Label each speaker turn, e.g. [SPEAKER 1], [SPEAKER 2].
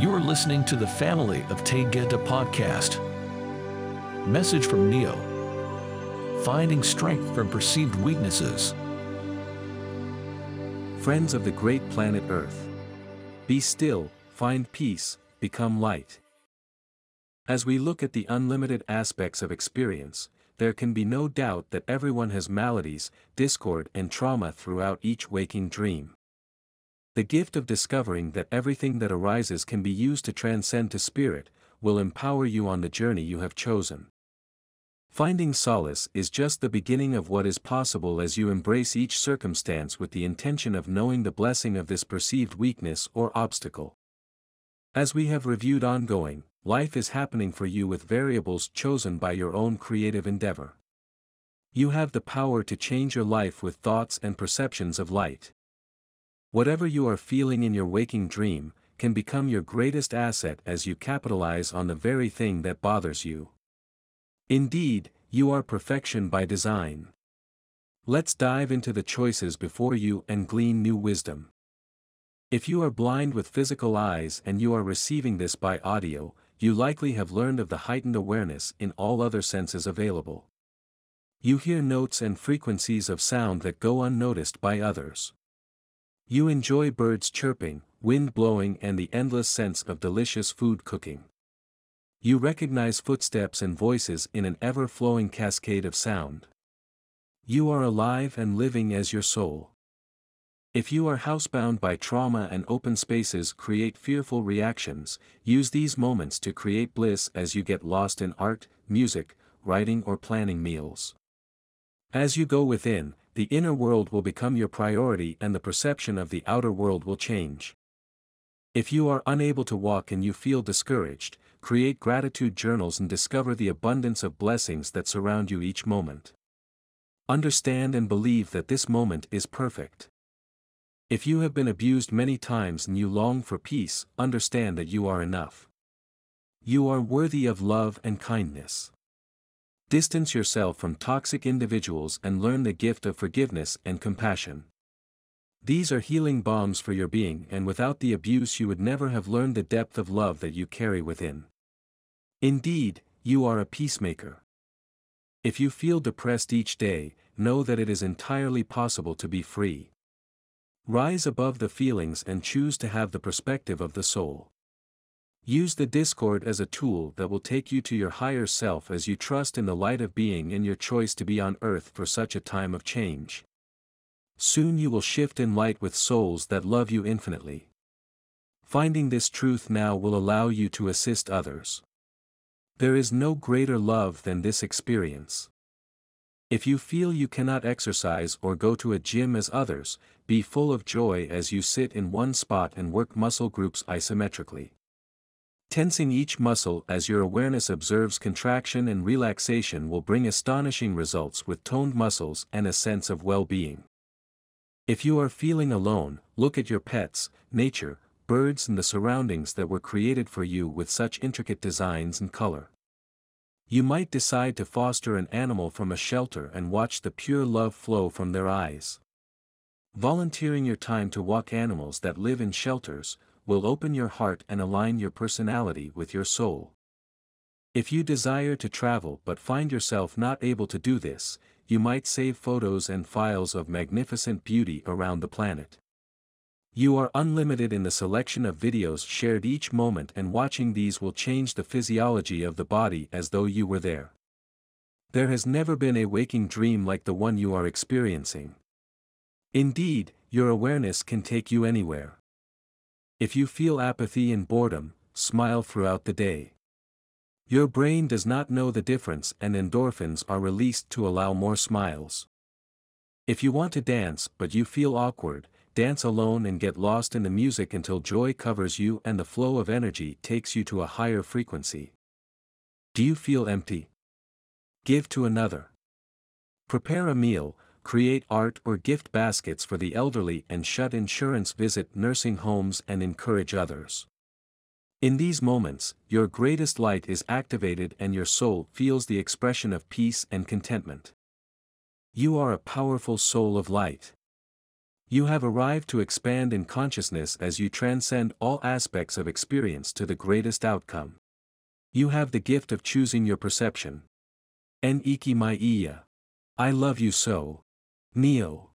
[SPEAKER 1] You are listening to the Family of Taygeta podcast. Message from Neioh Finding strength from perceived weaknesses.
[SPEAKER 2] Friends of the great planet Earth. Be still, find peace, become light. As we look at the unlimited aspects of experience, there can be no doubt that everyone has maladies, discord, and trauma throughout each waking dream. The gift of discovering that everything that arises can be used to transcend to spirit, will empower you on the journey you have chosen. Finding solace is just the beginning of what is possible as you embrace each circumstance with the intention of knowing the blessing of this perceived weakness or obstacle. As we have reviewed ongoing, life is happening for you with variables chosen by your own creative endeavor. You have the power to change your life with thoughts and perceptions of light. Whatever you are feeling in your waking dream, can become your greatest asset as you capitalize on the very thing that bothers you. Indeed, you are perfection by design. Let's dive into the choices before you and glean new wisdom. If you are blind with physical eyes and you are receiving this by audio, you likely have learned of the heightened awareness in all other senses available. You hear notes and frequencies of sound that go unnoticed by others. You enjoy birds chirping, wind blowing, and the endless sense of delicious food cooking. You recognize footsteps and voices in an ever flowing cascade of sound. You are alive and living as your soul. If you are housebound by trauma and open spaces create fearful reactions, use these moments to create bliss as you get lost in art, music, writing, or planning meals. As you go within, the inner world will become your priority and the perception of the outer world will change. If you are unable to walk and you feel discouraged, create gratitude journals and discover the abundance of blessings that surround you each moment. Understand and believe that this moment is perfect. If you have been abused many times and you long for peace, understand that you are enough. You are worthy of love and kindness. Distance yourself from toxic individuals and learn the gift of forgiveness and compassion. These are healing balms for your being, and without the abuse, you would never have learned the depth of love that you carry within. Indeed, you are a peacemaker. If you feel depressed each day, know that it is entirely possible to be free. Rise above the feelings and choose to have the perspective of the soul. Use the Discord as a tool that will take you to your higher self as you trust in the light of being and your choice to be on earth for such a time of change. Soon you will shift in light with souls that love you infinitely. Finding this truth now will allow you to assist others. There is no greater love than this experience. If you feel you cannot exercise or go to a gym as others, be full of joy as you sit in one spot and work muscle groups isometrically. Tensing each muscle as your awareness observes contraction and relaxation will bring astonishing results with toned muscles and a sense of well-being. If you are feeling alone, look at your pets, nature, birds and the surroundings that were created for you with such intricate designs and color. You might decide to foster an animal from a shelter and watch the pure love flow from their eyes. Volunteering your time to walk animals that live in shelters, will open your heart and align your personality with your soul. If you desire to travel but find yourself not able to do this, you might save photos and files of magnificent beauty around the planet. You are unlimited in the selection of videos shared each moment and watching these will change the physiology of the body as though you were there. There has never been a waking dream like the one you are experiencing. Indeed, your awareness can take you anywhere. If you feel apathy and boredom, smile throughout the day. Your brain does not know the difference and endorphins are released to allow more smiles. If you want to dance but you feel awkward, dance alone and get lost in the music until joy covers you and the flow of energy takes you to a higher frequency. Do you feel empty? Give to another. Prepare a meal, create art or gift baskets for the elderly and shut insurance visit nursing homes and encourage others. In these moments, your greatest light is activated and your soul feels the expression of peace and contentment. You are a powerful soul of light. You have arrived to expand in consciousness as you transcend all aspects of experience to the greatest outcome. You have the gift of choosing your perception. En iki mai iya. I love you so. Neioh.